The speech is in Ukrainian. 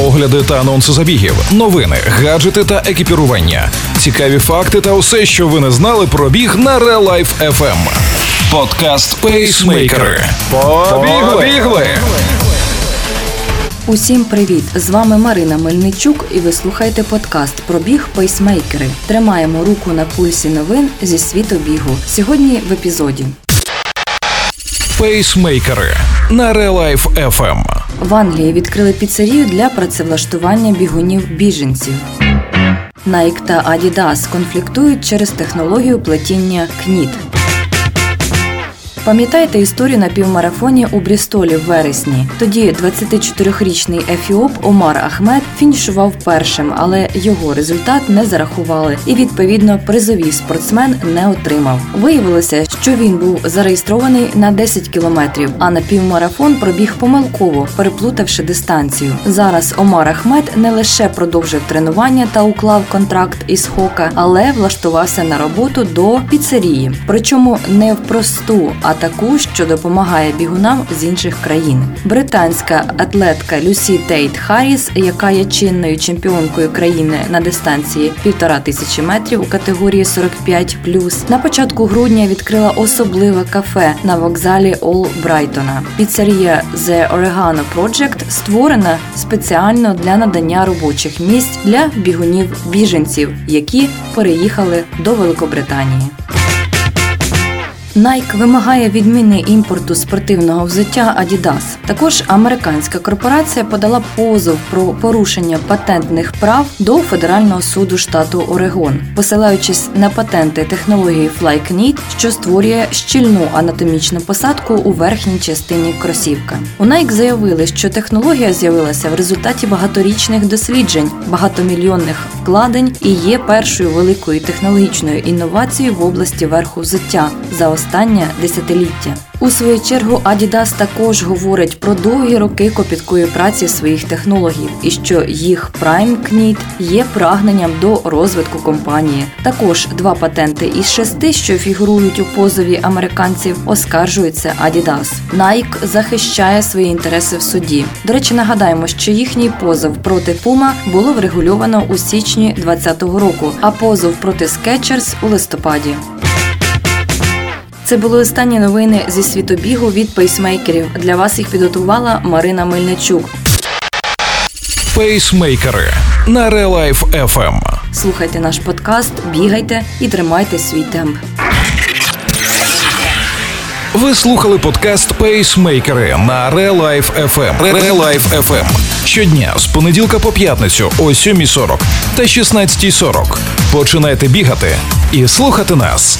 огляди та анонси забігів, новини, гаджети та екіпірування, цікаві факти та усе, що ви не знали про біг на Real Life FM. Подкаст Пейсмейкери. Побігли! Усім привіт! З вами Марина Мельничук, і ви слухаєте подкаст про біг пейсмейкери. Тримаємо руку на пульсі новин зі світу бігу. Сьогодні в епізоді. Пейсмейкери на Life FM. В Англії відкрили піцерію для працевлаштування бігунів біженців. Nike та Adidas конфліктують через технологію плетіння knit. Пам'ятаєте історію на півмарафоні у Брістолі в вересні? Тоді 24-річний ефіоп Омар Ахмед фінішував першим, але його результат не зарахували, і відповідно призовий спортсмен не отримав. Виявилося, що він був зареєстрований на 10 кілометрів, а на півмарафон пробіг помилково, переплутавши дистанцію. Зараз Омар Ахмед не лише продовжив тренування та уклав контракт із Hoka, але влаштувався на роботу до піцерії. Причому не в просту, а таку, що допомагає бігунам з інших країн. Британська атлетка Люсі Тейт Харріс, яка є чинною чемпіонкою країни на дистанції півтора тисячі метрів у категорії 45+, на початку грудня відкрила особливе кафе на вокзалі Ол Брайтона. Піцерія The Oregano Project створена спеціально для надання робочих місць для бігунів біженців, які переїхали до Великобританії. Nike вимагає відміни імпорту спортивного взуття Adidas. Також американська корпорація подала позов про порушення патентних прав до федерального суду штату Орегон, посилаючись на патенти технології FlyKnit, що створює щільну анатомічну посадку у верхній частині кросівка. У Nike заявили, що технологія з'явилася в результаті багаторічних досліджень, багатомільйонних вкладень і є першою великою технологічною інновацією в області верху взуття за останнє десятиліття. У свою чергу Adidas також говорить про довгі роки копіткої праці своїх технологів і що їх Prime Knit є прагненням до розвитку компанії. Також два патенти із шести, що фігурують у позові американців, оскаржуються Adidas. Nike захищає свої інтереси в суді. До речі, нагадаємо, що їхній позов проти Puma було врегульовано у січні 2020 року, а позов проти Skechers – у листопаді. Це були останні новини зі світу бігу від пейсмейкерів. Для вас їх підготувала Марина Мельничук. Пейсмейкери на Life FM. Слухайте наш подкаст, бігайте і тримайте свій темп. Ви слухали подкаст Пейсмейкери на Life FM. Life FM. Щодня з понеділка по п'ятницю о 7.40 та 16.40. Починайте бігати і слухати нас.